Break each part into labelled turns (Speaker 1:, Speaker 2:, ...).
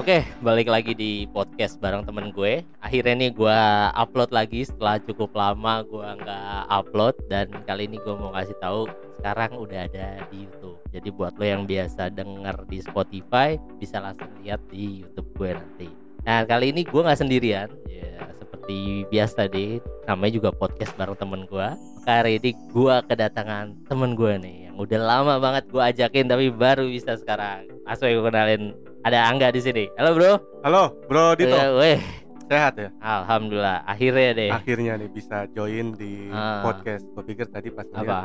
Speaker 1: Oke, balik lagi di podcast bareng temen gue. Akhirnya nih gue upload lagi setelah cukup lama gue nggak upload dan kali ini gue mau kasih tahu sekarang udah ada di YouTube. Jadi buat lo yang biasa denger di Spotify bisa langsung lihat di YouTube gue nanti. Nah kali ini gue nggak sendirian, ya seperti biasa deh. Namanya juga podcast bareng temen gue. Maka hari ini gue kedatangan temen gue nih yang udah lama banget gue ajakin tapi baru bisa sekarang. Langsung gue kenalin ada Angga di sini. Halo bro.
Speaker 2: Halo, Bro Dito.
Speaker 1: Ya, weh,
Speaker 2: Sehat ya?
Speaker 1: alhamdulillah. Akhirnya deh.
Speaker 2: Akhirnya nih bisa join di
Speaker 1: Ah.
Speaker 2: podcast. Gue pikir tadi pas
Speaker 1: Apa?
Speaker 2: apa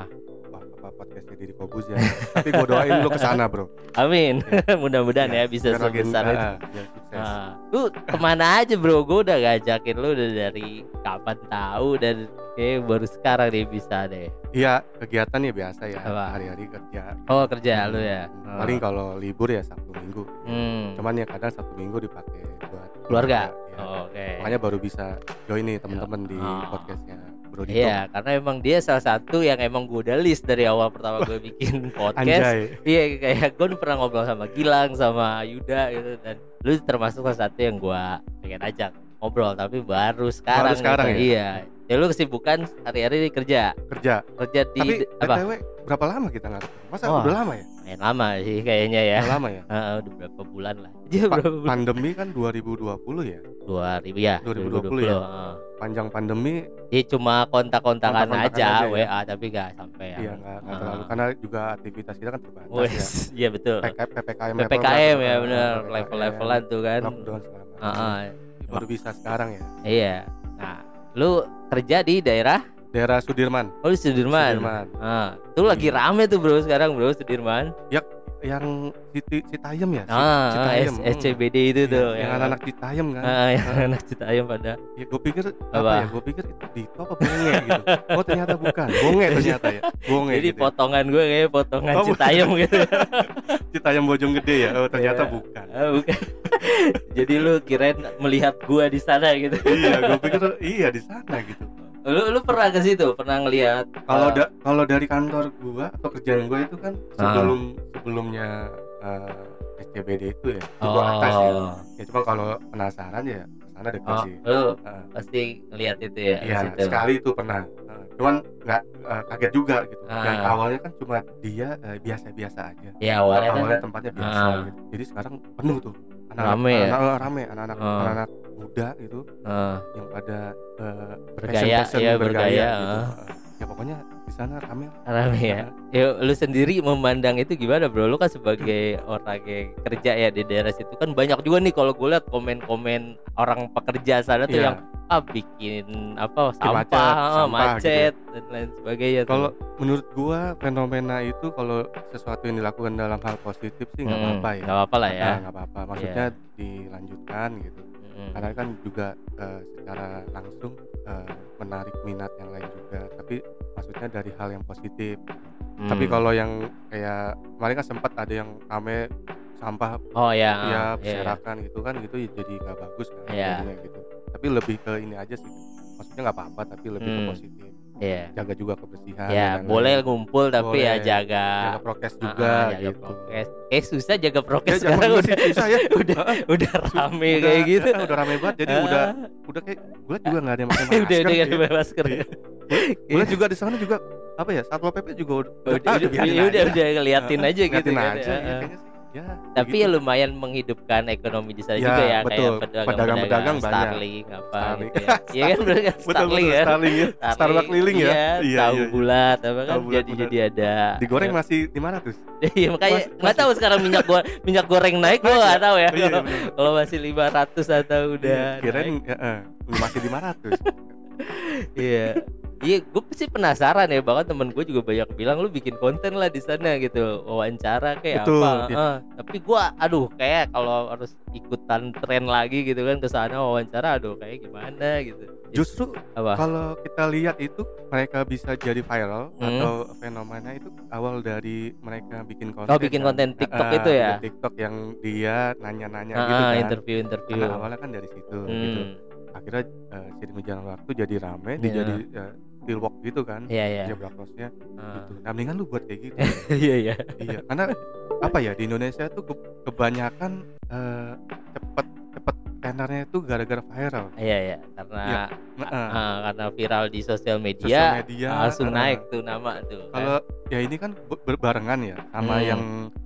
Speaker 2: podcastnya Didi Kobus ya. Tapi gue doain lu ke sana bro.
Speaker 1: Amin. Mudah-mudahan ya, bisa
Speaker 2: biar makin,
Speaker 1: sebesar itu.
Speaker 2: ah, biar sukses.
Speaker 1: Ah. Lu ke mana aja bro? Gue udah ngajakin lu udah dari kapan tahu dan kayak baru sekarang deh bisa deh.
Speaker 2: Iya, kegiatan ya biasa ya.
Speaker 1: Apa?
Speaker 2: Hari-hari kerja.
Speaker 1: Oh kerja lu ya.
Speaker 2: Hmm, Paling kalau libur ya Sabtu Minggu.
Speaker 1: Hmm.
Speaker 2: Cuman ya kadang Sabtu Minggu dipakai buat
Speaker 1: Keluarga.
Speaker 2: ya.
Speaker 1: Oh, Oke.
Speaker 2: Makanya baru bisa join nih teman-teman di
Speaker 1: Oh.
Speaker 2: podcastnya Bro Dito.
Speaker 1: Iya, karena emang dia salah satu yang emang gue udah list dari awal pertama gue bikin podcast. Iya kayak gue pernah ngobrol sama Gilang sama Yuda gitu dan lu termasuk salah satu yang gue pengen ajak ngobrol tapi baru sekarang.
Speaker 2: sekarang
Speaker 1: gitu.
Speaker 2: ya?
Speaker 1: Iya. Ya lu kesibukan hari-hari kerja
Speaker 2: Kerja.
Speaker 1: kerja di
Speaker 2: Tapi
Speaker 1: apa?
Speaker 2: BTW berapa lama kita nggak ketemu? Masa
Speaker 1: Wah.
Speaker 2: udah lama ya?
Speaker 1: Main lama sih kayaknya ya.
Speaker 2: Udah lama ya?
Speaker 1: Heeh, udah berapa bulan lah. Iya
Speaker 2: Pa-
Speaker 1: berapa bulan?
Speaker 2: pandemi kan 2020 ya.
Speaker 1: 2000 ya.
Speaker 2: 2020 ya?
Speaker 1: heeh.
Speaker 2: Panjang pandemi
Speaker 1: Iya cuma kontak-kontakan
Speaker 2: Kontak-kontakan
Speaker 1: aja,
Speaker 2: aja ya?
Speaker 1: WA tapi gak sampai
Speaker 2: Iya
Speaker 1: yang-
Speaker 2: nggak nggak
Speaker 1: Heeh.
Speaker 2: terlalu karena juga aktivitas kita kan terbatas ya.
Speaker 1: Iya betul.
Speaker 2: PK- PPKM
Speaker 1: PPKM ya bener
Speaker 2: PPKM,
Speaker 1: level-levelan tuh kan.
Speaker 2: Lockdown segala macam.
Speaker 1: Heeh.
Speaker 2: Baru bisa sekarang ya.
Speaker 1: Iya. Nah, lu kerja di daerah
Speaker 2: Daerah Sudirman.
Speaker 1: Oh di Sudirman.
Speaker 2: Sudirman.
Speaker 1: Ah, tuh lagi rame tuh bro sekarang bro Sudirman.
Speaker 2: Yang Citi Citayam ya?
Speaker 1: Ah,
Speaker 2: Citayam.
Speaker 1: S-
Speaker 2: Hmm.
Speaker 1: SCBD itu
Speaker 2: Iya,
Speaker 1: tuh
Speaker 2: yang anak-anak Citayam kan.
Speaker 1: Ah, yang anak Citayam pada.
Speaker 2: Ya gue pikir apa,
Speaker 1: Apa?
Speaker 2: ya? Gue pikir itu Dito apa bonge gitu. Oh ternyata bukan. Bonge ternyata ya. Bonge
Speaker 1: Jadi
Speaker 2: gitu. ya.
Speaker 1: potongan gue kayak potongan
Speaker 2: Oh.
Speaker 1: Citayam gitu.
Speaker 2: Citayam Bojonggede ya. Oh ternyata
Speaker 1: Iya.
Speaker 2: bukan.
Speaker 1: Ah, bukan. Jadi lu kirain melihat gua di sana gitu.
Speaker 2: iya, gue pikir iya di sana gitu.
Speaker 1: Lu lu pernah ke situ? Pernah ngelihat
Speaker 2: Kalau
Speaker 1: ah,
Speaker 2: da- kalau dari kantor gua atau kerjaan gua itu kan sebelum sebelumnya eh, SCBD itu ya, itu
Speaker 1: oh,
Speaker 2: atas ya. Ya cuma kalau penasaran ya sana dekat
Speaker 1: oh,
Speaker 2: sih.
Speaker 1: lu
Speaker 2: Eh,
Speaker 1: pasti ngelihat itu ya
Speaker 2: Iya, sekali itu pernah. Eh, cuman nggak eh, kaget juga gitu. Dan
Speaker 1: Ah.
Speaker 2: awalnya kan cuma dia biasa-biasa aja.
Speaker 1: Ya awalnya kan
Speaker 2: awalnya tempatnya biasa
Speaker 1: Ah.
Speaker 2: gitu. Jadi sekarang penuh tuh.
Speaker 1: Rame ya?
Speaker 2: anak, rame anak-anak
Speaker 1: Ah.
Speaker 2: anak-anak muda gitu
Speaker 1: ah,
Speaker 2: yang pada eh,
Speaker 1: bergaya
Speaker 2: fashion-fashion
Speaker 1: ya
Speaker 2: bergaya
Speaker 1: bergaya.
Speaker 2: gitu. Eh, Ya pokoknya di sana rame.
Speaker 1: Rame ya. Ya lu sendiri memandang itu gimana bro? Lu kan sebagai orang yang kerja ya di daerah situ kan banyak juga nih kalau gue lihat komen-komen orang pekerja sana tuh
Speaker 2: Iya.
Speaker 1: yang ah bikin apa
Speaker 2: Bikin
Speaker 1: sampah,
Speaker 2: macet,
Speaker 1: ah,
Speaker 2: sampah
Speaker 1: macet dan lain sebagainya.
Speaker 2: Kalau menurut gua fenomena itu kalau sesuatu yang dilakukan dalam hal positif sih nggak
Speaker 1: Mm-mm,
Speaker 2: apa-apa ya.
Speaker 1: nggak apa-apa lah ya.
Speaker 2: Nggak apa-apa. Maksudnya dilanjutkan gitu.
Speaker 1: Mm-mm.
Speaker 2: Karena kan juga eh, secara langsung eh, menarik minat yang lain juga. Tapi maksudnya dari hal yang positif.
Speaker 1: Hmm.
Speaker 2: Tapi kalau yang kayak kemarin kan sempat ada yang rame sampah
Speaker 1: oh ya,
Speaker 2: ya
Speaker 1: ah, iya, iya.
Speaker 2: berserakan gitu kan gitu ya jadi nggak bagus kan jadinya gitu. Tapi lebih ke ini aja sih. Maksudnya nggak apa-apa tapi lebih ke
Speaker 1: Hmm.
Speaker 2: positif.
Speaker 1: Iya.
Speaker 2: Jaga juga kebersihan.
Speaker 1: Ya,
Speaker 2: dan
Speaker 1: boleh ngumpul tapi ya
Speaker 2: Boleh.
Speaker 1: jaga
Speaker 2: jaga prokes
Speaker 1: Ah,
Speaker 2: juga
Speaker 1: ah, jaga
Speaker 2: gitu.
Speaker 1: prokes. Eh susah jaga
Speaker 2: Ya,
Speaker 1: prokes
Speaker 2: zaman
Speaker 1: sekarang
Speaker 2: dulu
Speaker 1: udah
Speaker 2: susah ya.
Speaker 1: udah udah rame
Speaker 2: Udah-
Speaker 1: kayak gitu.
Speaker 2: eh, udah rame banget jadi
Speaker 1: Ah,
Speaker 2: udah udah kayak gue juga nggak ada yang pakai masker.
Speaker 1: udah udah
Speaker 2: gitu.
Speaker 1: nggak pakai masker.
Speaker 2: Iya. Gue juga di sana juga apa ya satpol pp juga udah
Speaker 1: Udah,
Speaker 2: ah,
Speaker 1: udah,
Speaker 2: biarin
Speaker 1: udah,
Speaker 2: aja.
Speaker 1: udah ngeliatin aja gitu
Speaker 2: Liatin
Speaker 1: kan.
Speaker 2: aja,
Speaker 1: ya.
Speaker 2: ya, kayaknya sih. Ya,
Speaker 1: Tapi ya lumayan menghidupkan ekonomi di sana
Speaker 2: Ya,
Speaker 1: juga ya
Speaker 2: betul.
Speaker 1: kayak pedagang-pedagang
Speaker 2: Pedagang-pedagang banyak.
Speaker 1: Starling apa
Speaker 2: Starling.
Speaker 1: gitu ya. Iya kan bener kan Starling
Speaker 2: betul
Speaker 1: ya.
Speaker 2: Starling ya Starbucks keliling ya
Speaker 1: Iya,
Speaker 2: iya
Speaker 1: tahu
Speaker 2: iya.
Speaker 1: bulat apa kan
Speaker 2: Tahu bulat,
Speaker 1: jadi
Speaker 2: bener.
Speaker 1: jadi ada
Speaker 2: digoreng masih di mana tuh
Speaker 1: Iya makanya nggak tahu sekarang minyak gua minyak goreng naik gua nggak tahu ya.
Speaker 2: Iya, bener.
Speaker 1: Kalau masih 500 atau udah
Speaker 2: kirain ya, masih di mana tuh
Speaker 1: Iya. Iya, gue sih penasaran ya bahkan temen gue juga banyak bilang lu bikin konten lah di sana gitu, wawancara kayak
Speaker 2: Betul,
Speaker 1: apa.
Speaker 2: iya.
Speaker 1: Eh, tapi gua aduh kayak kalau harus ikutan tren lagi gitu kan ke sana wawancara aduh kayak gimana gitu.
Speaker 2: justru
Speaker 1: Apa?
Speaker 2: kalau kita lihat itu mereka bisa jadi viral
Speaker 1: Hmm.
Speaker 2: atau fenomena itu awal dari mereka bikin konten
Speaker 1: Oh, bikin
Speaker 2: kan.
Speaker 1: konten TikTok
Speaker 2: Ah,
Speaker 1: itu ya?
Speaker 2: TikTok yang dia nanya-nanya
Speaker 1: Ah,
Speaker 2: gitu kan
Speaker 1: interview-interview.
Speaker 2: Karena awalnya kan dari situ gitu
Speaker 1: Hmm.
Speaker 2: akhirnya eh, seiring berjalan waktu jadi rame
Speaker 1: Iya.
Speaker 2: dijadi eh, steel walk gitu kan
Speaker 1: Iya iya.
Speaker 2: zebra crossnya
Speaker 1: Ah.
Speaker 2: gitu nah mendingan lu buat kayak gitu
Speaker 1: Iya iya.
Speaker 2: iya karena apa ya di Indonesia tuh ke- kebanyakan eh, cepet cepet tenornya itu gara-gara viral
Speaker 1: Iya iya karena
Speaker 2: Iya, Heeh.
Speaker 1: ah, karena viral di sosial
Speaker 2: sosial
Speaker 1: media,
Speaker 2: media
Speaker 1: langsung
Speaker 2: heeh.
Speaker 1: naik tuh nama tuh. kan.
Speaker 2: kalau ya ini kan ber- berbarengan ya sama
Speaker 1: Hmm.
Speaker 2: yang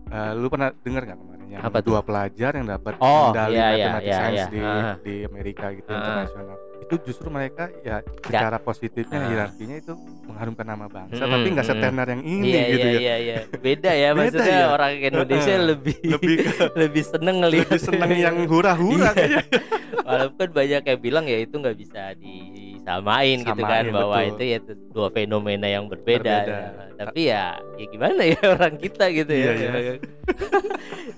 Speaker 2: eh, lu pernah dengar nggak kemarin yang
Speaker 1: Apa tuh?
Speaker 2: dua pelajar yang dapat
Speaker 1: Oh,
Speaker 2: medali
Speaker 1: iya, iya, iya,
Speaker 2: science
Speaker 1: iya.
Speaker 2: di
Speaker 1: Ah.
Speaker 2: di Amerika gitu
Speaker 1: Ah.
Speaker 2: internasional itu justru mereka ya secara positifnya
Speaker 1: Ah.
Speaker 2: hierarkinya itu mengharumkan nama bangsa
Speaker 1: Mm-mm,
Speaker 2: tapi nggak
Speaker 1: mm-mm.
Speaker 2: setenar yang ini
Speaker 1: iya
Speaker 2: gitu
Speaker 1: iya
Speaker 2: ya
Speaker 1: iya iya. Beda ya
Speaker 2: Beda
Speaker 1: maksudnya
Speaker 2: ya.
Speaker 1: orang Indonesia
Speaker 2: Heeh.
Speaker 1: lebih
Speaker 2: lebih ke-
Speaker 1: lebih seneng ngelihat
Speaker 2: lebih seneng yang hura-hura
Speaker 1: Iya.
Speaker 2: kayaknya
Speaker 1: Walaupun banyak yang bilang ya itu nggak bisa disamain gitu kan
Speaker 2: Samain,
Speaker 1: bahwa
Speaker 2: betul.
Speaker 1: itu ya dua fenomena yang berbeda.
Speaker 2: Berbeda.
Speaker 1: Ya. Tapi ya ya gimana ya orang kita gitu ya.
Speaker 2: Iya, iya.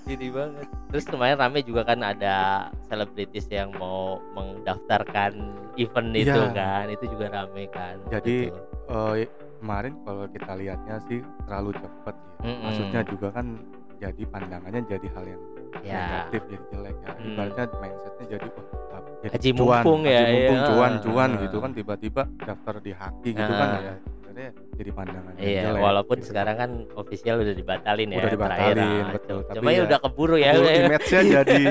Speaker 1: Ini banget. Terus kemarin rame juga kan ada selebritis yang mau mendaftarkan event itu
Speaker 2: Iya.
Speaker 1: kan. Itu juga rame kan.
Speaker 2: Jadi,
Speaker 1: Gitu.
Speaker 2: Eh, kemarin kalau kita lihatnya sih terlalu cepat ya
Speaker 1: Mm-mm.
Speaker 2: maksudnya juga kan jadi pandangannya jadi hal yang
Speaker 1: ya.
Speaker 2: negatif jadi jelek ya
Speaker 1: Hmm.
Speaker 2: ibaratnya mindsetnya jadi oh, jadi
Speaker 1: Haji mumpung ya,
Speaker 2: haji mumpung
Speaker 1: iya.
Speaker 2: cuan cuan
Speaker 1: Ah.
Speaker 2: gitu kan tiba-tiba daftar di haki gitu kan
Speaker 1: Ah.
Speaker 2: ya sebenarnya jadi pandangan
Speaker 1: Iya,
Speaker 2: jelek
Speaker 1: walaupun
Speaker 2: gitu.
Speaker 1: sekarang kan official udah dibatalin ya.
Speaker 2: Udah dibatalin,
Speaker 1: terakhir, ah.
Speaker 2: betul. Tapi
Speaker 1: Cuma ya
Speaker 2: ya,
Speaker 1: udah keburu ya. Udah ya.
Speaker 2: image-nya jadi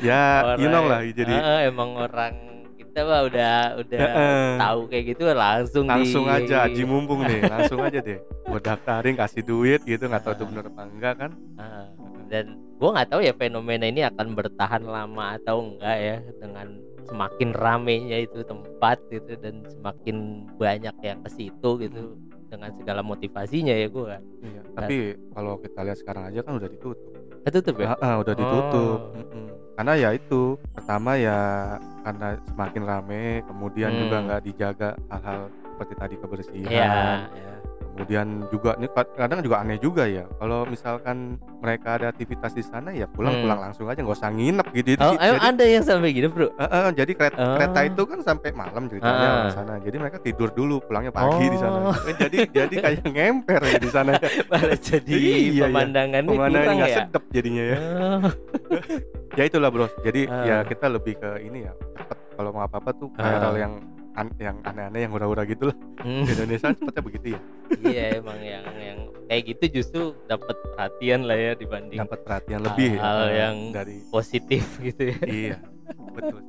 Speaker 2: ya you know lah jadi
Speaker 1: Heeh, emang orang kita mah udah udah
Speaker 2: Heeh.
Speaker 1: tahu kayak gitu langsung
Speaker 2: langsung
Speaker 1: di,
Speaker 2: aja haji mumpung nih langsung aja deh buat daftarin kasih duit gitu nggak tahu itu
Speaker 1: Ah.
Speaker 2: bener apa enggak kan
Speaker 1: Heeh. dan gua nggak tahu ya fenomena ini akan bertahan lama atau enggak ya dengan semakin ramenya itu tempat gitu dan semakin banyak yang ke situ gitu dengan segala motivasinya ya gua
Speaker 2: iya. tapi kalau kita lihat sekarang aja kan udah ditutup
Speaker 1: tutup ya
Speaker 2: Ah, ah, udah ditutup.
Speaker 1: Oh.
Speaker 2: Mm-mm. Karena ya itu pertama ya karena semakin rame, kemudian juga
Speaker 1: Hmm.
Speaker 2: nggak dijaga hal-hal seperti tadi kebersihan.
Speaker 1: Iya, iya.
Speaker 2: Kemudian juga ini kad- kadang juga aneh juga ya. Kalau misalkan mereka ada aktivitas di sana ya pulang-pulang langsung aja nggak usah nginep gitu.
Speaker 1: Oh,
Speaker 2: jadi,
Speaker 1: ada yang sampai gitu, Bro?
Speaker 2: eh, eh, jadi kereta,
Speaker 1: Oh.
Speaker 2: kereta itu kan sampai malam ceritanya
Speaker 1: Ah.
Speaker 2: di sana. Jadi mereka tidur dulu, pulangnya pagi di sana.
Speaker 1: Oh.
Speaker 2: Eh, jadi jadi kayak ngemper ya di sana.
Speaker 1: Malah jadi
Speaker 2: Iya, iya.
Speaker 1: pemandangannya
Speaker 2: Pemandangan nggak
Speaker 1: ya.
Speaker 2: sedap jadinya ya.
Speaker 1: Oh.
Speaker 2: ya itulah bro jadi
Speaker 1: Ah.
Speaker 2: ya kita lebih ke ini ya cepet kalau mau apa apa tuh
Speaker 1: Ah.
Speaker 2: viral yang an- yang aneh-aneh yang hura-hura gitu lah
Speaker 1: Hmm.
Speaker 2: di Indonesia cepetnya begitu ya
Speaker 1: iya emang yang yang kayak gitu justru dapat perhatian lah ya dibanding
Speaker 2: dapat perhatian lebih
Speaker 1: Hal-hal
Speaker 2: eh,
Speaker 1: yang
Speaker 2: dari
Speaker 1: positif gitu ya.
Speaker 2: iya betul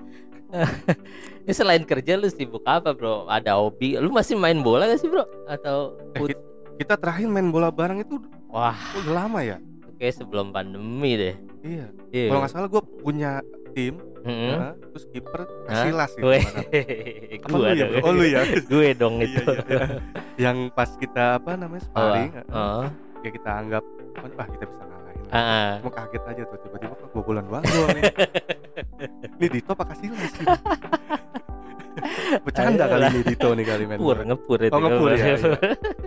Speaker 1: Ini selain kerja lu sibuk apa bro? Ada hobi? Lu masih main bola gak sih bro? Atau
Speaker 2: Eh, kita terakhir main bola bareng itu
Speaker 1: wah
Speaker 2: udah lama ya
Speaker 1: kayak sebelum pandemi deh.
Speaker 2: iya
Speaker 1: Iya.
Speaker 2: kalau nggak salah gue punya tim
Speaker 1: Mm-mm.
Speaker 2: ya, terus kiper? Casillas gitu lu ya, bro? Oh, lu ya?
Speaker 1: gue dong
Speaker 2: Iya,
Speaker 1: itu.
Speaker 2: iya, iya. yang pas kita apa namanya sparring eh,
Speaker 1: Oh,
Speaker 2: ya kita anggap wah kita bisa ngalahin
Speaker 1: ah, ah.
Speaker 2: Cuma kaget aja tuh tiba-tiba kok bobolan banget gua nih. Ini Dito apa Casillas sih? Bercanda kali ini Dito nih kali main.
Speaker 1: Ngepur,
Speaker 2: bola.
Speaker 1: ngepur itu.
Speaker 2: Oh, ngepur ya, iya.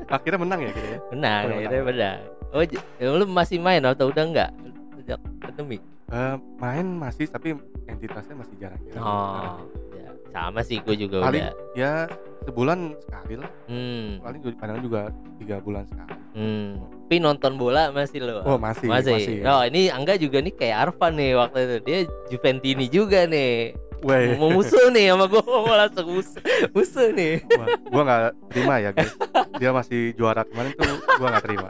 Speaker 2: Akhirnya menang ya gitu ya.
Speaker 1: Menang,
Speaker 2: Oh,
Speaker 1: akhirnya menang. Oh, ya lu masih main atau udah enggak? Sejak pandemi.
Speaker 2: Eh, main masih tapi entitasnya masih jarang-jarang.
Speaker 1: Oh, ya, sama sih gue juga
Speaker 2: Paling
Speaker 1: udah.
Speaker 2: ya sebulan sekali lah.
Speaker 1: Hmm,
Speaker 2: Paling kadang juga tiga bulan sekali.
Speaker 1: hmm. Tapi nonton bola masih lo.
Speaker 2: Oh masih
Speaker 1: masih. Oh, ini Angga juga nih kayak Arfan nih waktu itu. Dia Juventini juga nih.
Speaker 2: Weh,
Speaker 1: Mau musuh nih sama gue mau langsung musuh, musuh nih.
Speaker 2: gua, gua nggak terima ya guys. Dia masih juara kemarin tuh gua nggak terima.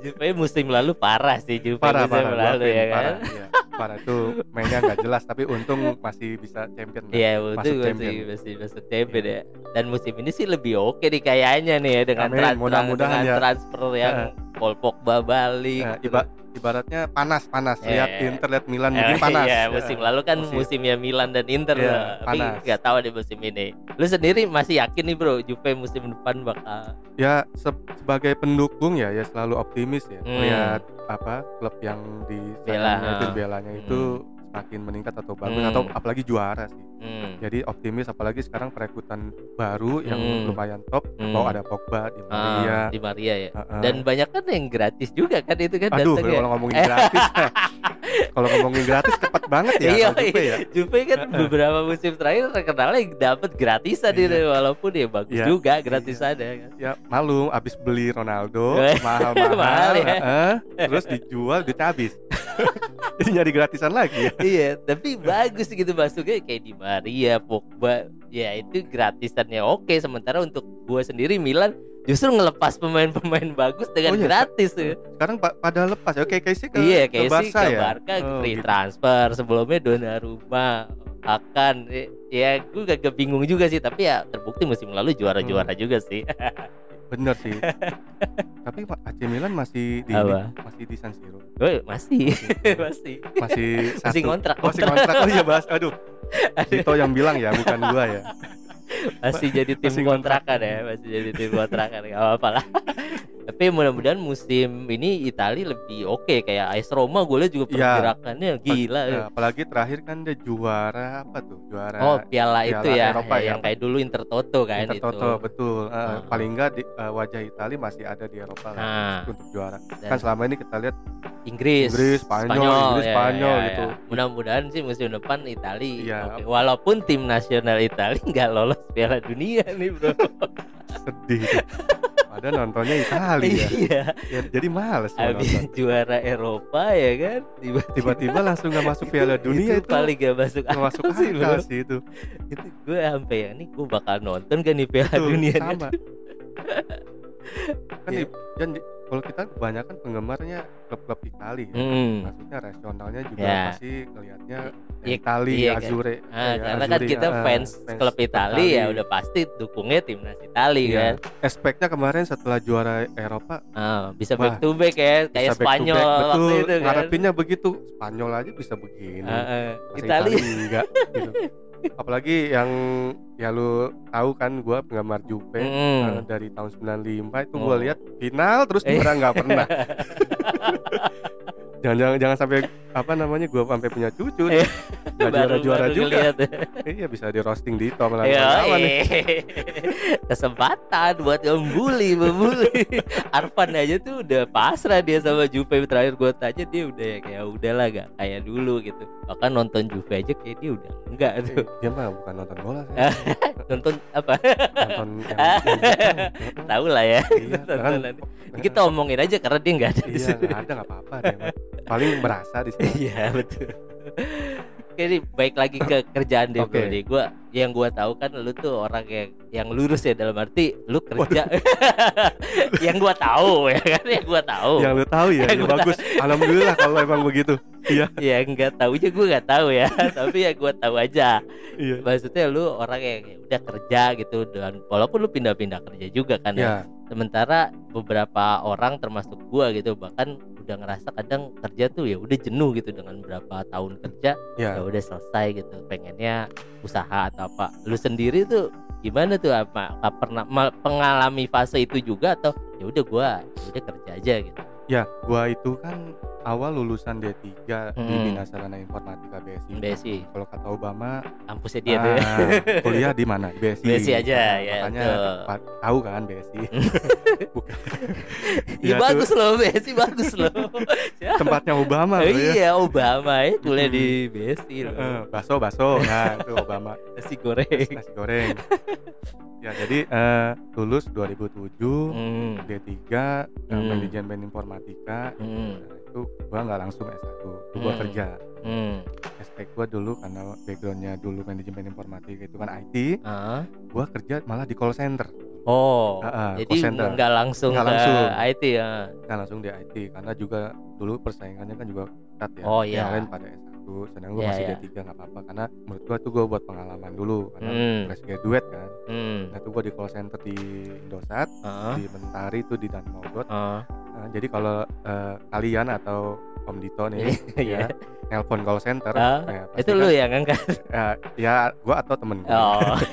Speaker 1: Juve musim lalu parah sih Juve
Speaker 2: Parah
Speaker 1: musim
Speaker 2: parah.
Speaker 1: lalu ya kan.
Speaker 2: Parah, iya. parah itu mainnya nggak jelas tapi untung masih bisa champion.
Speaker 1: Iya,
Speaker 2: Masuk
Speaker 1: itu masih
Speaker 2: champion.
Speaker 1: masih masuk champion ya. Dan musim ini sih lebih oke nih kayaknya nih ya dengan
Speaker 2: Amin,
Speaker 1: tran-
Speaker 2: mudah-mudahan
Speaker 1: dengan
Speaker 2: ya.
Speaker 1: transfer yang Paul Pogba balik.
Speaker 2: Nah,
Speaker 1: gitu.
Speaker 2: iba- ibaratnya panas panas
Speaker 1: Iya.
Speaker 2: lihat Inter lihat Milan
Speaker 1: Eh,
Speaker 2: mungkin panas
Speaker 1: Iya, musim lalu kan
Speaker 2: Musim.
Speaker 1: musimnya Milan dan Inter lah. Tapi nggak tahu di musim ini. Lu sendiri masih yakin nih bro, Juve musim depan bakal
Speaker 2: ya se- sebagai pendukung ya ya selalu optimis ya
Speaker 1: Hmm.
Speaker 2: melihat apa klub yang di
Speaker 1: Bela,
Speaker 2: sayangnya itu belanya itu semakin meningkat atau bagus
Speaker 1: Hmm.
Speaker 2: atau apalagi juara sih
Speaker 1: hmm,
Speaker 2: jadi optimis apalagi sekarang perekrutan baru yang
Speaker 1: Hmm.
Speaker 2: lumayan top
Speaker 1: hmm,
Speaker 2: mau ada Pogba di
Speaker 1: ah,
Speaker 2: Maria
Speaker 1: di Maria ya.
Speaker 2: Heeh.
Speaker 1: Dan banyak kan yang gratis juga kan itu kan
Speaker 2: aduh
Speaker 1: datang ya.
Speaker 2: kalau ngomongin gratis kalau ngomongin gratis cepet banget ya
Speaker 1: Iya,
Speaker 2: kalau Juve ya
Speaker 1: Juve kan beberapa musim terakhir terkenalnya dapat gratisan
Speaker 2: Iya.
Speaker 1: itu walaupun ya bagus
Speaker 2: Iya.
Speaker 1: juga gratisannya kan.
Speaker 2: ya malu abis beli Ronaldo
Speaker 1: Eh,
Speaker 2: mahal mahal
Speaker 1: Mahal ya.
Speaker 2: terus dijual duit habis Jadi nyari gratisan lagi ya.
Speaker 1: iya tapi bagus gitu masuknya kayak di Maria Pogba ya itu gratisannya oke sementara untuk gue sendiri Milan justru ngelepas pemain-pemain bagus dengan
Speaker 2: Oh iya,
Speaker 1: gratis tuh.
Speaker 2: Sekarang pa- pada lepas ya kayak sih ke
Speaker 1: iya
Speaker 2: ke
Speaker 1: kayak sih
Speaker 2: Barca
Speaker 1: ke
Speaker 2: ya.
Speaker 1: Barca
Speaker 2: Oh,
Speaker 1: free
Speaker 2: gitu.
Speaker 1: transfer sebelumnya Donnarumma akan ya gue gak bingung juga sih tapi ya terbukti musim lalu juara-juara
Speaker 2: Hmm.
Speaker 1: juga sih
Speaker 2: Bener sih. Tapi Pak AC Milan masih di
Speaker 1: Apa?
Speaker 2: masih di San Siro.
Speaker 1: Gue masih masih
Speaker 2: Masih satu.
Speaker 1: masih ngontrak
Speaker 2: Masih kontrak. Oh iya bahas. Aduh. Dito yang bilang ya, bukan gua ya.
Speaker 1: masih jadi tim
Speaker 2: Masih
Speaker 1: kontrakan ya masih jadi tim kontrakan gak apa-apa lah tapi mudah-mudahan musim ini Italia lebih oke kayak AS Roma gue lihat juga
Speaker 2: Iya.
Speaker 1: pergerakannya gila
Speaker 2: Ya, apalagi terakhir kan dia juara apa tuh? Juara
Speaker 1: oh piala, itu
Speaker 2: Piala
Speaker 1: ya
Speaker 2: Eropa
Speaker 1: yang
Speaker 2: ya.
Speaker 1: kayak dulu Intertoto kan
Speaker 2: Inter
Speaker 1: itu
Speaker 2: Toto, betul. Eh,
Speaker 1: Ah.
Speaker 2: paling enggak di, eh, wajah Italia masih ada di Eropa lah
Speaker 1: Nah.
Speaker 2: untuk juara.
Speaker 1: Dan
Speaker 2: Kan selama ini kita lihat
Speaker 1: Inggris
Speaker 2: Inggris, Spanyol, Inggris,
Speaker 1: ya,
Speaker 2: Spanyol
Speaker 1: ya,
Speaker 2: gitu.
Speaker 1: ya. mudah-mudahan sih musim depan Italia
Speaker 2: Iya.
Speaker 1: oke. walaupun tim nasional Italia nggak lolos Piala Dunia nih bro
Speaker 2: sedih. Padahal nontonnya Italia.
Speaker 1: iya
Speaker 2: ya, jadi males
Speaker 1: habis
Speaker 2: nonton.
Speaker 1: juara Eropa ya kan tiba-tiba
Speaker 2: langsung nggak masuk Piala Dunia
Speaker 1: itu
Speaker 2: itu.
Speaker 1: paling gak masuk
Speaker 2: nggak masuk
Speaker 1: akal sih
Speaker 2: akal sih itu.
Speaker 1: itu gue sampai ya nih gue bakal nonton kan di Piala
Speaker 2: Betul,
Speaker 1: Dunia
Speaker 2: sama. kan di, dan di- kalau kita kebanyakan penggemarnya klub-klub Italia ya.
Speaker 1: Hmm.
Speaker 2: maksudnya rasionalnya juga
Speaker 1: Ya.
Speaker 2: pasti ngelihatnya
Speaker 1: Iya,
Speaker 2: Italia,
Speaker 1: iya kan.
Speaker 2: Azure.
Speaker 1: Ah,
Speaker 2: ya,
Speaker 1: karena kan
Speaker 2: Azzurri,
Speaker 1: kita
Speaker 2: ah,
Speaker 1: fans, klub Italia ya udah pasti dukungnya timnas Italia
Speaker 2: Iya.
Speaker 1: kan.
Speaker 2: Aspeknya kemarin setelah juara Eropa
Speaker 1: Ah, bisa
Speaker 2: Wah,
Speaker 1: back to back ya kayak
Speaker 2: back
Speaker 1: Spanyol
Speaker 2: back.
Speaker 1: waktu
Speaker 2: betul
Speaker 1: itu kan.
Speaker 2: ngarepinnya begitu Spanyol aja bisa begini
Speaker 1: Ah, ah.
Speaker 2: Masa
Speaker 1: Italia
Speaker 2: enggak gitu. apalagi yang ya lu tahu kan gua penggemar Juve
Speaker 1: Mm.
Speaker 2: eh, dari tahun 95 itu
Speaker 1: Oh.
Speaker 2: gua lihat final terus juara nggak pernah jangan jangan jangan sampai apa namanya gua sampai punya cucu
Speaker 1: Eh.
Speaker 2: nggak juara juara juga iya bisa di roasting di
Speaker 1: Ya,
Speaker 2: kawan nih.
Speaker 1: kesempatan buat membuli, membuli. Arfan aja tuh udah pasrah dia sama Juve terakhir gue tanya dia udah ya kayak udahlah gak kayak dulu gitu. Bahkan nonton Juve aja kayak dia udah enggak tuh.
Speaker 2: Eh, dia mah bukan nonton bola sih
Speaker 1: Nonton apa?
Speaker 2: nonton yang, yang.
Speaker 1: Tahu lah ya.
Speaker 2: iya kan.
Speaker 1: Kita omongin aja karena dia nggak ada di
Speaker 2: iya
Speaker 1: sini.
Speaker 2: nggak ada nggak apa-apa mah. Paling berasa di sini
Speaker 1: Iya betul. Oke nih baik lagi ke kerjaan deh bro
Speaker 2: Oke.
Speaker 1: nih. Gua yang gua tahu kan lu tuh orang yang yang lurus ya dalam arti lu kerja. yang gua tahu ya kan yang gua tahu.
Speaker 2: yang lu tahu ya,
Speaker 1: Yang
Speaker 2: ya bagus alhamdulillah kalau emang begitu iya
Speaker 1: Ya nggak tahu aja gua nggak tahu ya. Tapi ya gua tahu aja.
Speaker 2: iya
Speaker 1: Maksudnya lu orang yang ya udah kerja gitu dan walaupun lu pindah-pindah kerja juga kan ya.
Speaker 2: ya
Speaker 1: Sementara beberapa orang termasuk gua gitu bahkan udah ngerasa kadang kerja tuh ya udah jenuh gitu dengan berapa tahun kerja
Speaker 2: ya.
Speaker 1: ya udah selesai gitu. Pengennya usaha atau apa. Lu sendiri tuh gimana tuh? Apa Apa pernah pengalami fase itu juga atau ya udah gua ya udah kerja aja gitu
Speaker 2: ya gua itu kan awal lulusan D3 di
Speaker 1: Hmm.
Speaker 2: Bina Sarana Informatika BSI
Speaker 1: BSI
Speaker 2: kalau kata Obama
Speaker 1: kampusnya dia tuh ya.
Speaker 2: ah, kuliah di mana? Di BSI
Speaker 1: BSI aja,
Speaker 2: Nah,
Speaker 1: ya,
Speaker 2: makanya
Speaker 1: betul.
Speaker 2: tahu kan BSI Bukan.
Speaker 1: ya,
Speaker 2: Ya,
Speaker 1: bagus loh BSI bagus loh.
Speaker 2: Tempatnya Obama tuh ya.
Speaker 1: Iya Obama ya kuliah
Speaker 2: Hmm.
Speaker 1: di BSI loh.
Speaker 2: Baso baso nah itu Obama.
Speaker 1: Nasi goreng.
Speaker 2: Nasi goreng ya jadi eh, lulus 2007
Speaker 1: hmm.
Speaker 2: D3 eh,
Speaker 1: Hmm.
Speaker 2: manajemen informatika
Speaker 1: Hmm.
Speaker 2: Itu gua nggak langsung S1 itu gua
Speaker 1: Hmm.
Speaker 2: kerja
Speaker 1: Hmm.
Speaker 2: aspek gua dulu karena backgroundnya dulu manajemen informatika itu kan IT
Speaker 1: Ah.
Speaker 2: gua kerja malah di call center
Speaker 1: oh
Speaker 2: Ah, ah,
Speaker 1: jadi nggak langsung
Speaker 2: Nggak
Speaker 1: ke
Speaker 2: langsung.
Speaker 1: IT ya
Speaker 2: kan langsung di IT karena juga dulu persaingannya kan juga ketat ya
Speaker 1: Oh,
Speaker 2: yang
Speaker 1: iya.
Speaker 2: lain pada S1 sedangkan gua
Speaker 1: Iya,
Speaker 2: masih
Speaker 1: iya.
Speaker 2: D3 nggak apa-apa karena menurut gua tuh gua buat pengalaman dulu karena
Speaker 1: Hmm.
Speaker 2: fresh graduate kan
Speaker 1: hmm.
Speaker 2: nah itu gua di call center di Indosat
Speaker 1: Ah.
Speaker 2: di Mentari itu di Dan Mogot
Speaker 1: Ah.
Speaker 2: Nah, jadi kalau eh, kalian atau Om Dito nih
Speaker 1: Iya.
Speaker 2: ya nelpon call center
Speaker 1: Ah,
Speaker 2: ya,
Speaker 1: itu
Speaker 2: kan,
Speaker 1: lu yang ngangkat
Speaker 2: ya, ya gua atau temen gua.
Speaker 1: Oh.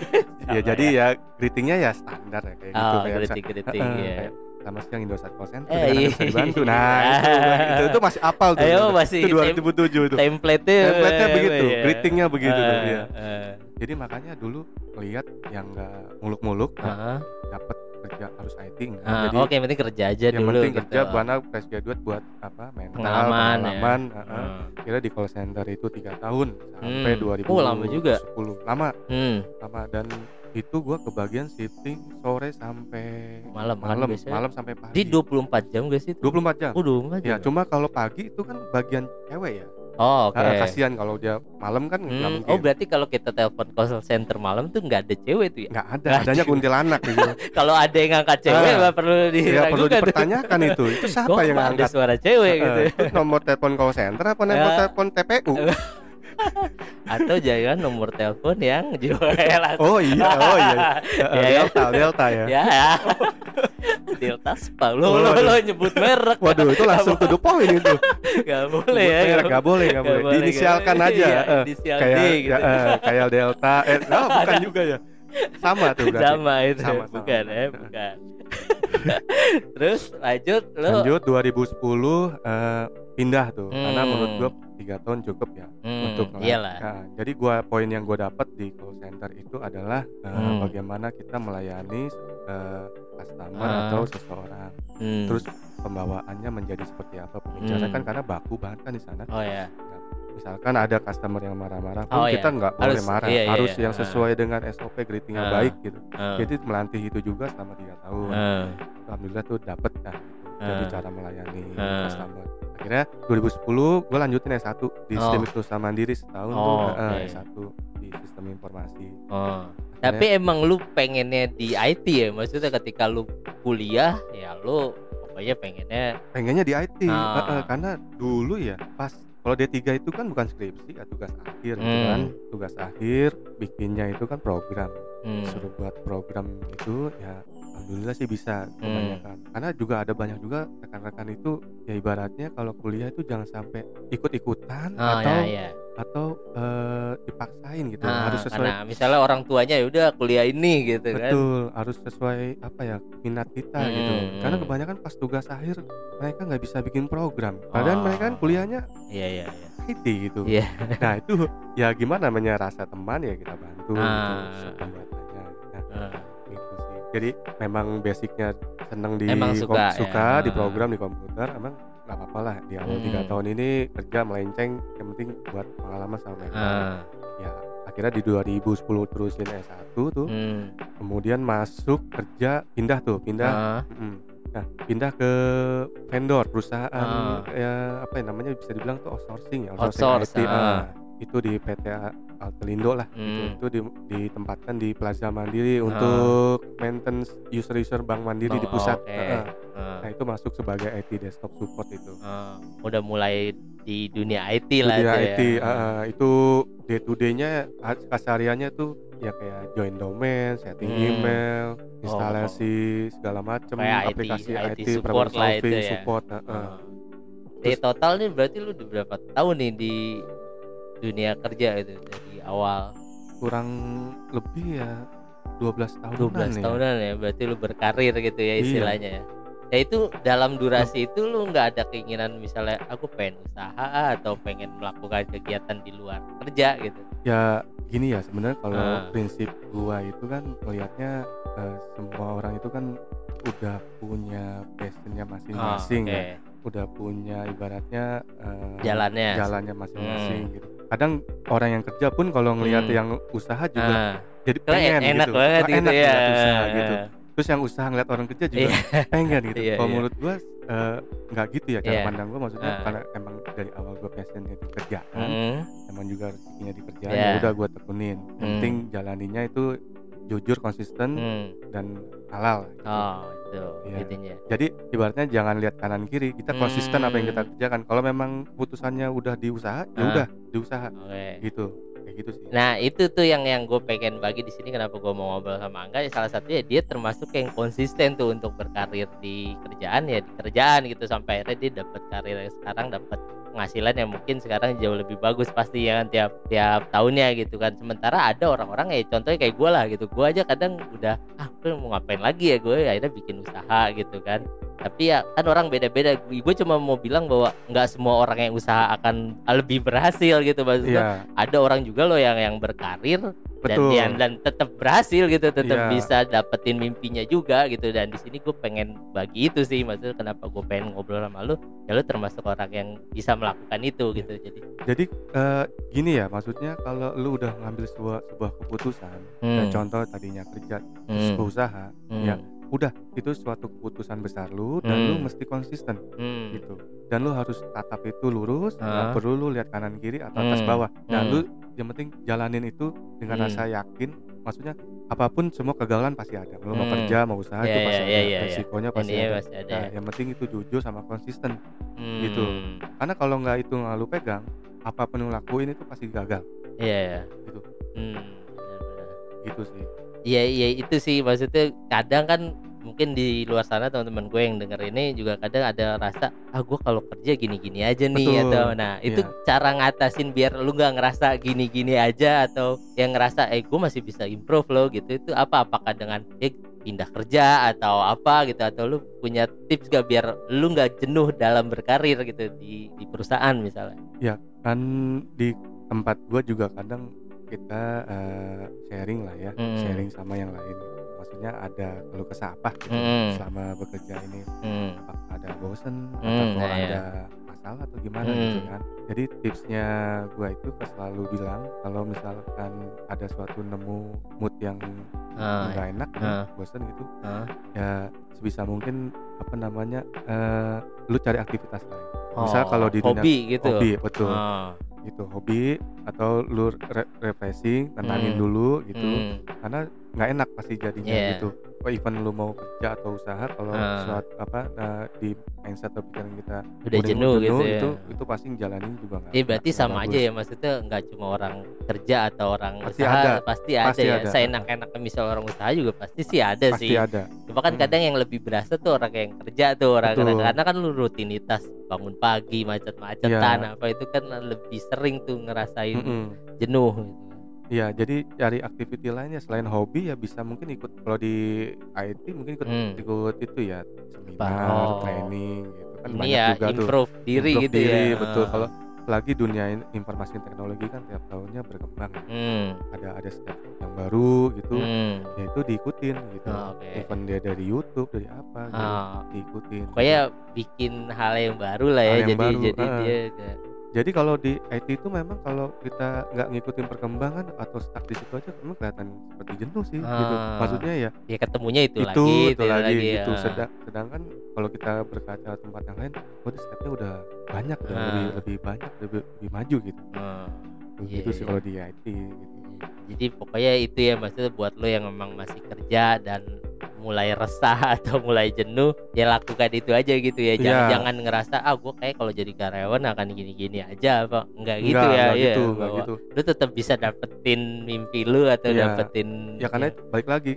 Speaker 2: Ya jadi ya. greetingnya ya standar ya kayak gitu
Speaker 1: oh
Speaker 2: kayak bisa,
Speaker 1: kritik kritik
Speaker 2: "Eh,
Speaker 1: ya
Speaker 2: kayak, selamat siang Indosat call center
Speaker 1: Eh, iya.
Speaker 2: bisa dibantu. Nah itu, itu itu masih apal tuh
Speaker 1: Ayo,
Speaker 2: itu
Speaker 1: masih
Speaker 2: itu 2007 itu
Speaker 1: template-nya
Speaker 2: template-nya begitu
Speaker 1: iya.
Speaker 2: greetingnya begitu tuh
Speaker 1: Ah,
Speaker 2: ya
Speaker 1: ah,
Speaker 2: jadi makanya dulu lihat yang nggak muluk-muluk nah,
Speaker 1: ah,
Speaker 2: dapat kerja harus IT enggak
Speaker 1: Ah,
Speaker 2: jadi
Speaker 1: oke yang penting kerja aja
Speaker 2: yang
Speaker 1: dulu
Speaker 2: penting
Speaker 1: gitu.
Speaker 2: kerja mana fresh graduate buat apa mental
Speaker 1: pengalaman,
Speaker 2: pengalaman,
Speaker 1: ya.
Speaker 2: heeh.
Speaker 1: Hmm.
Speaker 2: kira di call center itu tiga tahun sampai
Speaker 1: Hmm.
Speaker 2: 2010
Speaker 1: Oh, lama juga.
Speaker 2: lama
Speaker 1: Hmm,
Speaker 2: lama dan itu gua kebagian shifting sore sampai
Speaker 1: malam kan
Speaker 2: malam
Speaker 1: biasanya.
Speaker 2: malam sampai pagi
Speaker 1: Di 24 jam sih? itu?
Speaker 2: 24 jam
Speaker 1: Oh, 24 jam.
Speaker 2: ya cuma kalau pagi itu kan bagian cewek ya
Speaker 1: Oh, oke.
Speaker 2: Ah, kasihan kalau dia malam kan
Speaker 1: Hmm,
Speaker 2: mungkin
Speaker 1: oh berarti kalau kita telepon call center malam tuh nggak ada cewek tuh ya?
Speaker 2: nggak ada
Speaker 1: Nggak
Speaker 2: adanya
Speaker 1: ada.
Speaker 2: kuntilanak gitu
Speaker 1: Kalau ada yang ngangkat cewek
Speaker 2: Ah,
Speaker 1: nggak perlu
Speaker 2: ya
Speaker 1: diragukan.
Speaker 2: perlu dipertanyakan itu itu siapa
Speaker 1: Kok
Speaker 2: yang
Speaker 1: ada
Speaker 2: angkat
Speaker 1: suara cewek gitu?
Speaker 2: Eh, itu nomor telepon call center apa nomor
Speaker 1: Ya.
Speaker 2: telepon TPU
Speaker 1: Atau jangan nomor telepon yang jual
Speaker 2: oh iya oh iya Eh,
Speaker 1: Ya, ya.
Speaker 2: delta delta ya
Speaker 1: ya. Delta Spa. Lo,
Speaker 2: Oh,
Speaker 1: lo, lo nyebut merek.
Speaker 2: Waduh itu langsung to the point itu.
Speaker 1: Gak boleh ya.
Speaker 2: Merek,
Speaker 1: nggak
Speaker 2: nggak boleh. nggak boleh diinisialkan
Speaker 1: nggak boleh.
Speaker 2: aja
Speaker 1: Iya,
Speaker 2: eh. kayak
Speaker 1: D gitu.
Speaker 2: ya, eh, kayak delta eh no, bukan juga ya. Sama tuh berarti.
Speaker 1: Sama itu
Speaker 2: Sama, sama.
Speaker 1: bukan ya bukan. Terus lanjut lo?
Speaker 2: Lanjut 2010 eh, pindah tuh. Karena
Speaker 1: Hmm.
Speaker 2: menurut gua tiga tahun cukup ya
Speaker 1: Hmm,
Speaker 2: untuk
Speaker 1: iyalah.
Speaker 2: Nah, jadi gua poin yang gua dapat di call center itu adalah eh,
Speaker 1: Hmm.
Speaker 2: bagaimana kita melayani eh, customer
Speaker 1: Ah.
Speaker 2: atau seseorang
Speaker 1: Hmm.
Speaker 2: terus pembawaannya menjadi seperti apa pembicaraan
Speaker 1: Hmm.
Speaker 2: kan karena baku banget kan di sana
Speaker 1: oh ya
Speaker 2: misalkan ada customer yang marah-marah pun
Speaker 1: Oh,
Speaker 2: kita
Speaker 1: iya.
Speaker 2: nggak boleh
Speaker 1: Harus-
Speaker 2: marah
Speaker 1: iya, iya,
Speaker 2: harus
Speaker 1: iya.
Speaker 2: yang
Speaker 1: Ah.
Speaker 2: sesuai dengan SOP greeting yang
Speaker 1: Ah.
Speaker 2: baik gitu
Speaker 1: Eh,
Speaker 2: jadi melatih itu juga selama tiga tahun
Speaker 1: eh,
Speaker 2: alhamdulillah tuh dapet kan gitu. jadi
Speaker 1: Ah.
Speaker 2: cara melayani
Speaker 1: Ah.
Speaker 2: customer akhirnya 2010 gue lanjutin S1 di
Speaker 1: Oh.
Speaker 2: sistem itu sama mandiri setahun
Speaker 1: Oh,
Speaker 2: tuh
Speaker 1: oke.
Speaker 2: S1 di sistem informasi
Speaker 1: oh tapi emang lu pengennya di IT ya? Maksudnya ketika lu kuliah ya lu pokoknya pengennya
Speaker 2: pengennya di IT
Speaker 1: Ah.
Speaker 2: eh, eh, karena dulu ya pas kalau D3 itu kan bukan skripsi ya tugas akhir gitu
Speaker 1: Hmm.
Speaker 2: kan. Tugas akhir bikinnya itu kan program.
Speaker 1: Hmm,
Speaker 2: suruh buat program itu ya alhamdulillah sih bisa
Speaker 1: Hmm.
Speaker 2: kebanyakan karena juga ada banyak juga rekan-rekan itu ya ibaratnya kalau kuliah itu jangan sampai ikut-ikutan
Speaker 1: oh
Speaker 2: atau
Speaker 1: ya ya
Speaker 2: atau eh, dipaksain gitu
Speaker 1: Nah,
Speaker 2: harus sesuai
Speaker 1: karena misalnya orang tuanya ya udah kuliah ini gitu kan
Speaker 2: betul harus sesuai apa ya minat kita
Speaker 1: Hmm,
Speaker 2: gitu karena
Speaker 1: hmm.
Speaker 2: kebanyakan pas tugas akhir mereka nggak bisa bikin program padahal
Speaker 1: Oh.
Speaker 2: mereka kan kuliahnya
Speaker 1: iya iya iya
Speaker 2: IT gitu
Speaker 1: Iya.
Speaker 2: nah itu ya gimana namanya rasa teman ya kita bantu
Speaker 1: Ah.
Speaker 2: gitu nah,
Speaker 1: Eh,
Speaker 2: gitu jadi memang basicnya seneng di
Speaker 1: Emang suka,
Speaker 2: kom-
Speaker 1: ya.
Speaker 2: di program di komputer emang nggak apa-apa lah di awal tiga
Speaker 1: Hmm.
Speaker 2: tahun ini kerja melenceng yang penting buat pengalaman sama mental
Speaker 1: ah,
Speaker 2: ya akhirnya di 2010 terusin S1 tuh
Speaker 1: hmm,
Speaker 2: kemudian masuk kerja pindah tuh pindah
Speaker 1: ah,
Speaker 2: mm, nah pindah ke vendor perusahaan
Speaker 1: Ah.
Speaker 2: ya apa ya namanya bisa dibilang tuh outsourcing ya
Speaker 1: Outsource,
Speaker 2: IT,
Speaker 1: ah.
Speaker 2: ah. Itu di PT Altelindo lah gitu.
Speaker 1: Hmm.
Speaker 2: itu di- ditempatkan di Plaza Mandiri untuk maintenance user-user Bank Mandiri di
Speaker 1: Oh,
Speaker 2: pusat
Speaker 1: oke.
Speaker 2: Heeh.
Speaker 1: ah,
Speaker 2: nah itu masuk sebagai IT desktop support itu
Speaker 1: ah. udah mulai di dunia IT lah
Speaker 2: Dunia
Speaker 1: itu
Speaker 2: IT
Speaker 1: ya.
Speaker 2: ah. itu day to day-nya kasariannya tuh ya kayak join domain, setting
Speaker 1: Hmm.
Speaker 2: email, instalasi segala macam
Speaker 1: IT
Speaker 2: aplikasi
Speaker 1: IT
Speaker 2: IT,
Speaker 1: support
Speaker 2: problem
Speaker 1: lah itu
Speaker 2: solving,
Speaker 1: ya.
Speaker 2: support ah. Ah.
Speaker 1: Di total nih berarti lu berapa tahun nih di dunia kerja itu dari awal
Speaker 2: kurang lebih ya 12 tahunan
Speaker 1: 12
Speaker 2: nih.
Speaker 1: tahunan ya berarti lu berkarir gitu ya
Speaker 2: Iya.
Speaker 1: istilahnya ya. Ya itu dalam durasi itu lu nggak ada keinginan misalnya aku pengen usaha atau pengen melakukan kegiatan di luar kerja gitu.
Speaker 2: Ya gini ya sebenarnya kalau
Speaker 1: Ah.
Speaker 2: prinsip gua itu kan melihatnya eh, semua orang itu kan udah punya passionnya masing-masing
Speaker 1: Oh, oke.
Speaker 2: ya. Udah punya ibaratnya eh,
Speaker 1: Jalannya.
Speaker 2: jalannya masing-masing gitu. Kadang orang yang kerja pun kalau ngelihat
Speaker 1: Hmm.
Speaker 2: yang usaha juga
Speaker 1: Ah,
Speaker 2: jadi pengen
Speaker 1: enak
Speaker 2: gitu.
Speaker 1: banget
Speaker 2: Oh,
Speaker 1: gitu
Speaker 2: enak
Speaker 1: ya.
Speaker 2: ngeliat usaha gitu. Terus yang usaha ngeliat orang kerja juga
Speaker 1: Iya.
Speaker 2: pengen gitu.
Speaker 1: Iya,
Speaker 2: kalau
Speaker 1: iya.
Speaker 2: menurut gua eh, nggak gitu ya cara
Speaker 1: Iya.
Speaker 2: pandang gua maksudnya
Speaker 1: Ah.
Speaker 2: karena emang dari awal gua passionnya di kerjaan,
Speaker 1: Mm,
Speaker 2: emang juga rezekinya di kerjaan
Speaker 1: Iya.
Speaker 2: ya udah gua tekunin. Yang
Speaker 1: Hmm.
Speaker 2: penting jalaninya itu jujur, konsisten
Speaker 1: mm.
Speaker 2: dan halal. gitu.
Speaker 1: Oh itu
Speaker 2: Iya.
Speaker 1: intinya.
Speaker 2: Jadi ibaratnya jangan lihat kanan kiri, kita konsisten apa yang kita
Speaker 1: Hmm.
Speaker 2: kerjakan. Kalau memang keputusannya udah di usaha, ya
Speaker 1: Ah.
Speaker 2: udah di usaha
Speaker 1: Oke.
Speaker 2: gitu. Kayak gitu sih.
Speaker 1: Nah itu tuh yang yang gue pengen bagi di sini kenapa gue mau ngobrol sama Angga ya salah satunya dia termasuk yang konsisten tuh untuk berkarir di kerjaan ya di kerjaan gitu sampai akhirnya dia dapat karir yang sekarang dapat penghasilan yang mungkin sekarang jauh lebih bagus pasti ya kan tiap tiap tahunnya gitu kan. Sementara ada orang-orang ya contohnya kayak gue lah gitu. Gue aja kadang udah ah gue mau ngapain lagi ya? Gue akhirnya bikin usaha gitu kan tapi ya kan orang beda-beda. Gue cuma mau bilang bahwa nggak semua orang yang usaha akan lebih berhasil gitu maksudnya.
Speaker 2: Iya,
Speaker 1: ada orang juga loh yang yang berkarir dan
Speaker 2: betul.
Speaker 1: dan, dan tetap berhasil gitu tetap
Speaker 2: Iya.
Speaker 1: bisa dapetin mimpinya juga gitu. Dan di sini gue pengen bagi itu sih maksudnya kenapa gue pengen ngobrol sama lu? Ya lu termasuk orang yang bisa melakukan itu
Speaker 2: Iya.
Speaker 1: gitu jadi.
Speaker 2: Jadi eh, gini ya, maksudnya kalau lu udah ngambil sebuah sebuah keputusan, ya
Speaker 1: hmm,
Speaker 2: contoh tadinya kerja
Speaker 1: hmm,
Speaker 2: ke usaha,
Speaker 1: hmm,
Speaker 2: ya udah itu suatu keputusan besar lu dan lu
Speaker 1: Hmm.
Speaker 2: mesti konsisten
Speaker 1: hmm,
Speaker 2: gitu. Dan lu harus tatap itu lurus, nggak perlu lu lihat kanan kiri atau atas
Speaker 1: Hmm.
Speaker 2: bawah. Nah,
Speaker 1: Hmm.
Speaker 2: lu yang penting jalanin itu dengan
Speaker 1: Hmm.
Speaker 2: rasa yakin. Maksudnya apa pun semua kegagalan pasti ada. Lu mau
Speaker 1: Hmm.
Speaker 2: kerja, mau usaha
Speaker 1: Iya,
Speaker 2: itu pasti
Speaker 1: iya,
Speaker 2: ada.
Speaker 1: iya, iya.
Speaker 2: Resikonya pasti
Speaker 1: ini ya
Speaker 2: ada.
Speaker 1: masih ada
Speaker 2: Nah,
Speaker 1: ya.
Speaker 2: yang penting itu jujur sama konsisten.
Speaker 1: Hmm,
Speaker 2: gitu. Karena kalau nggak itu nggak lu pegang, apa pun lu lakuin itu pasti gagal.
Speaker 1: iya ya
Speaker 2: Gitu.
Speaker 1: hmm.
Speaker 2: Gitu sih.
Speaker 1: Iya iya itu sih. Maksudnya kadang kan mungkin di luar sana teman-teman gue yang denger ini juga kadang ada rasa ah gue kalau kerja gini-gini aja nih
Speaker 2: Betul,
Speaker 1: atau nah itu
Speaker 2: iya.
Speaker 1: cara ngatasin biar lu nggak ngerasa gini-gini aja atau yang ngerasa eh gue masih bisa improve loh gitu. Itu apa? Apakah dengan eh, pindah kerja atau apa? gitu. Atau lu punya tips gak biar lu nggak jenuh dalam berkarir gitu di di perusahaan misalnya?
Speaker 2: Kan di tempat gua juga kadang kita eh, sharing lah ya,
Speaker 1: Hmm.
Speaker 2: sharing sama yang lain. Maksudnya ada kalau kesah apa gitu
Speaker 1: Hmm.
Speaker 2: selama bekerja ini
Speaker 1: hmm.
Speaker 2: apakah ada bosen
Speaker 1: Hmm,
Speaker 2: atau
Speaker 1: nah,
Speaker 2: ada masalah atau gimana
Speaker 1: Hmm.
Speaker 2: gitu kan. Jadi tipsnya gua itu pas selalu bilang kalau misalkan ada suatu nemu mood yang
Speaker 1: Ah,
Speaker 2: nggak enak
Speaker 1: Ah.
Speaker 2: ya, bosen gitu
Speaker 1: ah.
Speaker 2: ya sebisa mungkin apa namanya eh, lu cari aktivitas lain misal
Speaker 1: Oh,
Speaker 2: kalau di dunia
Speaker 1: hobi gitu
Speaker 2: hobi betul
Speaker 1: Ah,
Speaker 2: gitu hobi atau lu re- refreshing tenangin
Speaker 1: Hmm.
Speaker 2: dulu gitu
Speaker 1: hmm.
Speaker 2: karena nggak enak pasti jadinya
Speaker 1: Iya.
Speaker 2: gitu oh, even lu mau kerja atau usaha kalau
Speaker 1: Ah.
Speaker 2: suatu apa nah, di mindset atau pikiran kita
Speaker 1: udah jenuh, gitu ya.
Speaker 2: itu itu pasti jalanin juga nggak
Speaker 1: Iya berarti
Speaker 2: nggak
Speaker 1: sama
Speaker 2: bagus.
Speaker 1: aja ya maksudnya nggak cuma orang kerja atau orang
Speaker 2: Pasti
Speaker 1: usaha
Speaker 2: ada.
Speaker 1: pasti ada
Speaker 2: Pasti
Speaker 1: ya.
Speaker 2: ada.
Speaker 1: Seenak-enak misal orang usaha juga pasti sih ada
Speaker 2: pasti
Speaker 1: sih.
Speaker 2: ada
Speaker 1: Cuma kan
Speaker 2: Hmm.
Speaker 1: kadang yang lebih berasa tuh orang yang kerja tuh orang
Speaker 2: Betul.
Speaker 1: karena kan lu rutinitas bangun pagi macet-macetan
Speaker 2: Iya.
Speaker 1: apa itu kan lebih sering tuh ngerasain
Speaker 2: Mm-mm.
Speaker 1: jenuh gitu.
Speaker 2: Iya, jadi cari activity lainnya selain hobi ya bisa mungkin ikut kalau di IT mungkin ikut
Speaker 1: Hmm.
Speaker 2: ikut itu ya seminar,
Speaker 1: Oh.
Speaker 2: training gitu kan
Speaker 1: Ini
Speaker 2: banyak
Speaker 1: ya
Speaker 2: juga tuh.
Speaker 1: improve diri
Speaker 2: Improve
Speaker 1: gitu
Speaker 2: diri,
Speaker 1: ya.
Speaker 2: betul.
Speaker 1: Ah.
Speaker 2: Kalau lagi dunia in- informasi dan teknologi kan tiap tahunnya berkembang ya.
Speaker 1: Hmm.
Speaker 2: Ada ada step yang baru gitu.
Speaker 1: Hmm.
Speaker 2: Ya itu diikutin gitu.
Speaker 1: Oh, oke.
Speaker 2: Even dia dari YouTube, dari apa gitu.
Speaker 1: Ah.
Speaker 2: Diikutin.
Speaker 1: Pokoknya bikin hal yang baru lah ya
Speaker 2: Hal yang
Speaker 1: jadi
Speaker 2: baru,
Speaker 1: jadi
Speaker 2: ah.
Speaker 1: dia
Speaker 2: Jadi kalau di IT itu memang kalau kita nggak ngikutin perkembangan atau stuck di situ aja memang kelihatan seperti jenuh sih gitu.
Speaker 1: Ah.
Speaker 2: Maksudnya ya
Speaker 1: ya ketemunya itu,
Speaker 2: itu
Speaker 1: lagi
Speaker 2: itu lagi gitu
Speaker 1: ah.
Speaker 2: Sedang, sedangkan kalau kita berkaca tempat yang lain oh di stepnya udah banyak udah
Speaker 1: Ah.
Speaker 2: lebih lebih banyak lebih, lebih maju gitu
Speaker 1: Ah.
Speaker 2: gitu
Speaker 1: Iya,
Speaker 2: sih
Speaker 1: iya.
Speaker 2: kalau di IT gitu
Speaker 1: Jadi pokoknya itu ya maksudnya buat lo yang memang masih kerja dan mulai resah atau mulai jenuh ya lakukan itu aja gitu ya jangan
Speaker 2: Iya.
Speaker 1: jangan ngerasa ah gue kayak kalau jadi karyawan akan gini-gini aja apa enggak gitu
Speaker 2: Enggak,
Speaker 1: ya
Speaker 2: enggak
Speaker 1: ya
Speaker 2: gitu enggak
Speaker 1: bahwa
Speaker 2: gitu
Speaker 1: lu tetap bisa dapetin mimpi lu atau
Speaker 2: Iya.
Speaker 1: dapetin
Speaker 2: ya karena itu balik lagi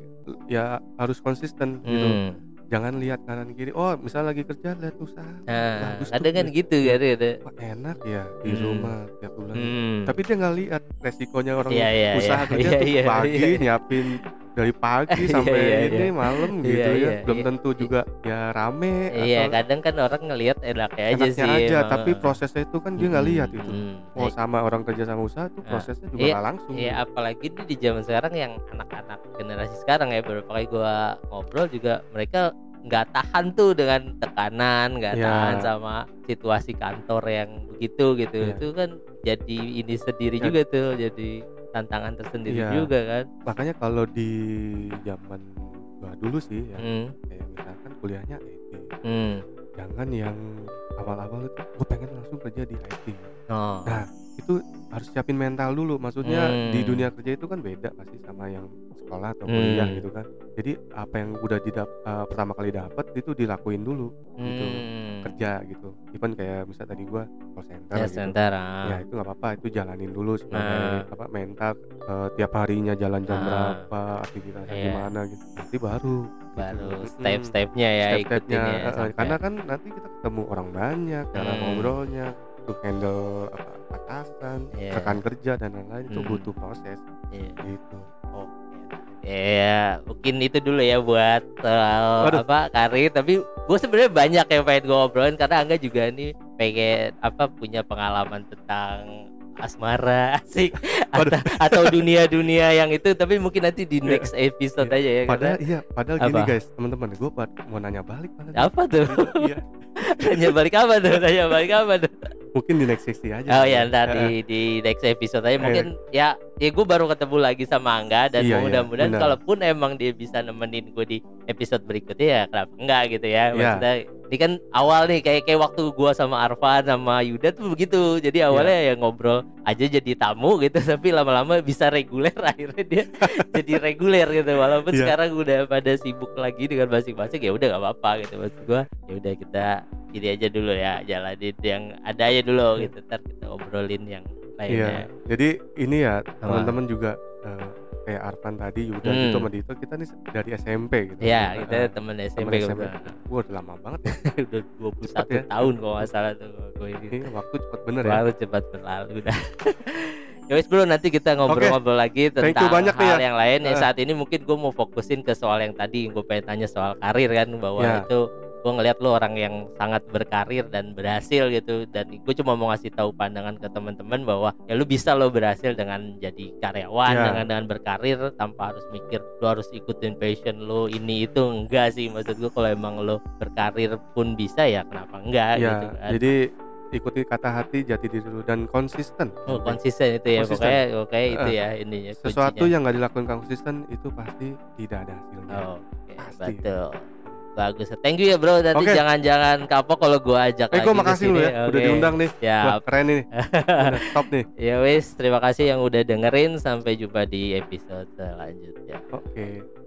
Speaker 2: ya harus konsisten gitu
Speaker 1: Hmm.
Speaker 2: jangan lihat kanan kiri oh misal lagi kerja lihat usaha
Speaker 1: nah
Speaker 2: bagus tuh,
Speaker 1: kadang kan
Speaker 2: ya.
Speaker 1: gitu kan ada
Speaker 2: Wah, enak ya di
Speaker 1: Hmm.
Speaker 2: rumah tiap bulan
Speaker 1: hmm.
Speaker 2: tapi dia nggak lihat resikonya orang
Speaker 1: Iya, iya,
Speaker 2: usaha
Speaker 1: iya.
Speaker 2: kerja
Speaker 1: Iya,
Speaker 2: tuh
Speaker 1: iya,
Speaker 2: pagi
Speaker 1: iya.
Speaker 2: nyiapin dari pagi
Speaker 1: Iya,
Speaker 2: sampai
Speaker 1: iya,
Speaker 2: ini
Speaker 1: iya.
Speaker 2: malam
Speaker 1: Iya,
Speaker 2: gitu ya
Speaker 1: iya,
Speaker 2: belum
Speaker 1: iya.
Speaker 2: tentu juga ya rame
Speaker 1: iya
Speaker 2: atau
Speaker 1: kadang kan orang ngelihat enaknya aja
Speaker 2: enaknya
Speaker 1: sih
Speaker 2: aja
Speaker 1: emang.
Speaker 2: tapi prosesnya itu kan dia nggak
Speaker 1: Hmm,
Speaker 2: lihat itu
Speaker 1: hmm.
Speaker 2: mau sama orang kerja sama usaha tuh
Speaker 1: Nah,
Speaker 2: prosesnya juga
Speaker 1: iya,
Speaker 2: nggak langsung
Speaker 1: Iya apalagi ini di zaman sekarang yang anak-anak generasi sekarang ya beberapa kali gua ngobrol juga mereka nggak tahan tuh dengan tekanan nggak
Speaker 2: Iya.
Speaker 1: tahan sama situasi kantor yang begitu gitu
Speaker 2: Iya.
Speaker 1: itu kan jadi ini sendiri
Speaker 2: Ya.
Speaker 1: juga tuh jadi tantangan tersendiri
Speaker 2: Iya.
Speaker 1: juga kan
Speaker 2: makanya kalau di zaman gua dulu sih ya
Speaker 1: hmm,
Speaker 2: kayak misalkan kuliahnya IT
Speaker 1: hmm.
Speaker 2: jangan yang awal-awal itu gue pengen langsung kerja di IT
Speaker 1: Oh.
Speaker 2: Nah, itu harus siapin mental dulu. Maksudnya
Speaker 1: Hmm.
Speaker 2: di dunia kerja itu kan beda pasti sama yang sekolah atau kuliah
Speaker 1: Hmm.
Speaker 2: gitu kan. Jadi apa yang udah didap eh, pertama kali dapat itu dilakuin dulu gitu.
Speaker 1: Hmm.
Speaker 2: Kerja gitu. Even kayak misal tadi gua call center
Speaker 1: Ya,
Speaker 2: gitu.
Speaker 1: ah.
Speaker 2: Ya itu nggak apa-apa, itu jalanin dulu sebagai
Speaker 1: Nah.
Speaker 2: apa mental eh, tiap harinya jalan jam
Speaker 1: Ah.
Speaker 2: berapa, aktivitasnya
Speaker 1: Iya.
Speaker 2: gimana gitu. Nanti baru
Speaker 1: baru
Speaker 2: Mm-mm.
Speaker 1: step-stepnya ya ikutin
Speaker 2: step-stepnya
Speaker 1: ya sampai-
Speaker 2: karena kan nanti kita ketemu orang banyak cara
Speaker 1: Hmm.
Speaker 2: ngobrolnya untuk handle apa atasan
Speaker 1: Iya.
Speaker 2: rekan kerja dan lain-lain itu
Speaker 1: Hmm.
Speaker 2: butuh proses
Speaker 1: Iya.
Speaker 2: gitu
Speaker 1: Oke. Ya, mungkin itu dulu ya buat soal
Speaker 2: Waduh.
Speaker 1: apa karir. Tapi gue sebenarnya banyak yang pengen gue obrolin karena Angga juga nih pengen apa punya pengalaman tentang asmara asik atau, atau dunia-dunia yang itu tapi mungkin nanti di
Speaker 2: Iya.
Speaker 1: next episode
Speaker 2: Iya.
Speaker 1: aja ya
Speaker 2: padahal
Speaker 1: karena
Speaker 2: iya padahal gini
Speaker 1: Apa?
Speaker 2: guys teman-teman gue mau nanya balik padahal.
Speaker 1: apa tuh
Speaker 2: Iya.
Speaker 1: tanya balik apa tuh? Tanya balik apa tuh?
Speaker 2: Mungkin di next sesi aja
Speaker 1: Oh ya ntar di di next episode aja. Mungkin ya ya gue baru ketemu lagi sama Angga dan
Speaker 2: Iya, iya,
Speaker 1: mudah-mudahan
Speaker 2: benar.
Speaker 1: kalaupun emang dia bisa nemenin gue di episode berikutnya ya kenapa enggak gitu ya.
Speaker 2: Iya.
Speaker 1: maksudnya ini kan awal nih kayak kayak waktu gue sama Arfan sama Yuda tuh begitu. Jadi awalnya ya ngobrol aja jadi tamu gitu tapi lama-lama bisa reguler akhirnya dia jadi reguler gitu. Walaupun
Speaker 2: Iya.
Speaker 1: sekarang udah pada sibuk lagi dengan masing-masing ya udah gak apa-apa gitu. Maksud gue ya udah kita gini aja dulu ya jalanin yang ada aja dulu
Speaker 2: Iya.
Speaker 1: gitu ntar kita obrolin yang
Speaker 2: Iya,
Speaker 1: lainnya
Speaker 2: jadi ini ya teman-teman juga eh, kayak Arfan tadi, Yuda
Speaker 1: Hmm.
Speaker 2: gitu sama Dito, kita nih dari SMP gitu.
Speaker 1: ya
Speaker 2: Eh,
Speaker 1: kita temen
Speaker 2: teman
Speaker 1: SMP,
Speaker 2: SMP.
Speaker 1: gua.
Speaker 2: Wah, udah lama banget ya.
Speaker 1: udah 21
Speaker 2: Cepet ya.
Speaker 1: tahun kalau nggak salah tuh gue ini
Speaker 2: Ini waktu cepet bener ya.
Speaker 1: Lalu cepat berlalu udah Ya wes bro nanti kita ngobrol-ngobrol lagi
Speaker 2: Thank
Speaker 1: tentang
Speaker 2: banyak
Speaker 1: hal
Speaker 2: ya.
Speaker 1: yang lain ya
Speaker 2: Eh.
Speaker 1: saat ini mungkin gue mau fokusin ke soal yang tadi gue pengen tanya soal karir kan bahwa
Speaker 2: Ya.
Speaker 1: itu gue ngelihat lo orang yang sangat berkarir dan berhasil gitu dan gue cuma mau ngasih tahu pandangan ke teman-teman bahwa ya lu bisa lo berhasil dengan jadi karyawan
Speaker 2: Ya.
Speaker 1: dengan dengan berkarir tanpa harus mikir lo harus ikutin passion lo ini itu enggak sih maksud gue kalau emang lo berkarir pun bisa ya kenapa enggak
Speaker 2: Ya,
Speaker 1: gitu kan
Speaker 2: jadi ikuti kata hati, jati diri dulu dan konsisten.
Speaker 1: Oh, konsisten itu ya
Speaker 2: Konsisten.
Speaker 1: pokoknya pokoknya itu
Speaker 2: Eh,
Speaker 1: ya ininya
Speaker 2: Sesuatu
Speaker 1: kuncinya.
Speaker 2: yang nggak dilakukan konsisten itu pasti tidak ada hasilnya.
Speaker 1: Oh, oke
Speaker 2: Pasti.
Speaker 1: betul bagus thank you ya bro nanti
Speaker 2: Oke.
Speaker 1: jangan-jangan kapok kalau gua ajak
Speaker 2: Eh,
Speaker 1: lagi
Speaker 2: makasih lu ya, udah
Speaker 1: Oke.
Speaker 2: diundang nih.
Speaker 1: ya
Speaker 2: Wah, keren nih. Udah top nih.
Speaker 1: ya wis terima kasih yang udah dengerin sampai jumpa di episode selanjutnya
Speaker 2: Oke.